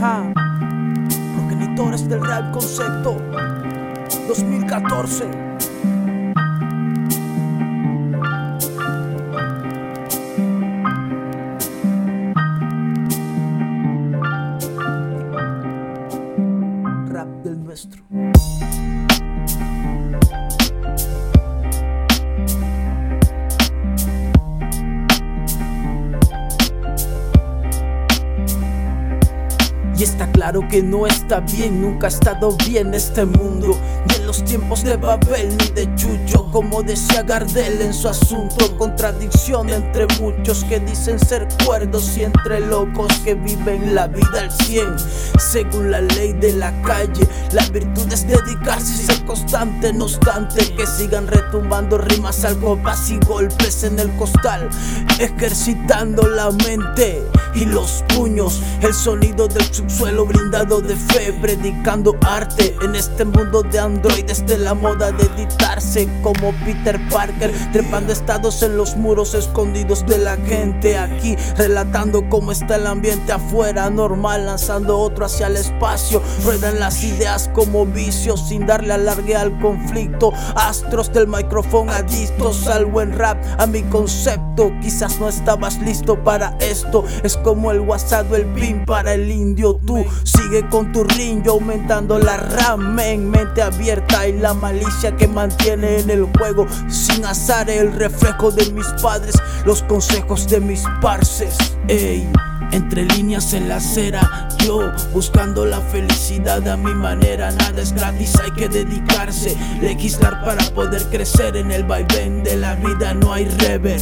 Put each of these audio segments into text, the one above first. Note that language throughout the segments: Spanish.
Progenitores del rap concepto 2014. Rap del nuestro. Y está claro que no está bien, nunca ha estado bien este mundo. Ni en los tiempos de Babel ni de Chucho, como decía Gardel en su asunto. Contradicción entre muchos que dicen ser cuerdos y entre locos que viven la vida al cien. Según la ley de la calle, la virtud es dedicarse y ser constante, no obstante que sigan retumbando rimas al compás y golpes en el costal, ejercitando la mente y los puños, el sonido del subsuelo brindado de fe, predicando arte en este mundo de androides de la moda de editarse como Peter Parker, trepando estados en los muros escondidos de la gente aquí, relatando cómo está el ambiente afuera, normal, lanzando otro hacia el espacio, ruedan las ideas como vicios sin darle alargue al conflicto, astros del micrófono adictos al buen rap, a mi concepto, quizás no estabas listo para esto, es como el WhatsApp el pin para el indio. Tú sigue con tu ring, aumentando la RAM en mente abierta y la malicia que mantiene en el juego. Sin azar, el reflejo de mis padres, los consejos de mis parces. Ey. Entre líneas en la acera, yo buscando la felicidad a mi manera. Nada es gratis, hay que dedicarse. Legislar para poder crecer en el vaivén de la vida, no hay rever.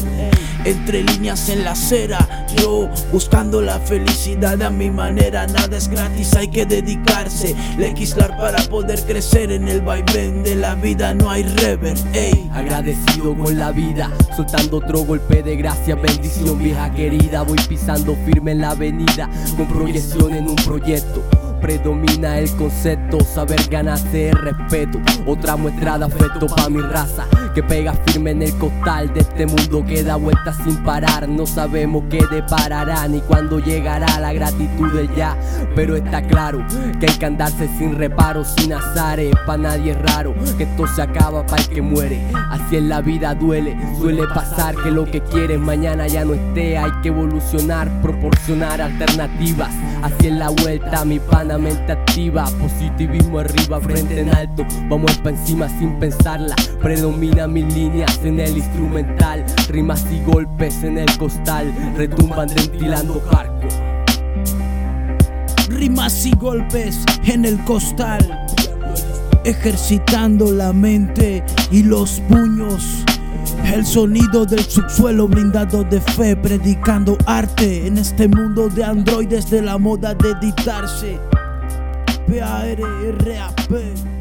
Entre líneas en la acera, yo buscando la felicidad a mi manera. Nada es gratis, hay que dedicarse. Legislar para poder crecer en el vaivén de la vida, no hay rever. Ey. Agradecido con la vida, soltando otro golpe de gracia, bendición vieja querida. Voy pisando firme en la avenida, con proyección en un proyecto. Predomina el concepto, saber ganarse el respeto. Otra muestra de afecto pa' mi raza, que pega firme en el costal de este mundo que da vueltas sin parar. No sabemos qué deparará ni cuándo llegará la gratitud de ya. Pero está claro que hay que andarse sin reparo, sin azares. Pa' nadie es raro que esto se acaba para el que muere. Así en la vida duele, suele pasar que lo que quieres mañana ya no esté. Hay que evolucionar, proporcionar alternativas. Así en la vuelta, mi pana mente activa, positivismo arriba, frente en alto. Vamos pa' encima sin pensarla. Predomina mis líneas en el instrumental, rimas y golpes en el costal, retumban ventilando hardcore. rimas y golpes en el costal, ejercitando la mente y los puños. El sonido del subsuelo brindado de fe, predicando arte en este mundo de androides de la moda de editarse. P-A-R-R-A-P.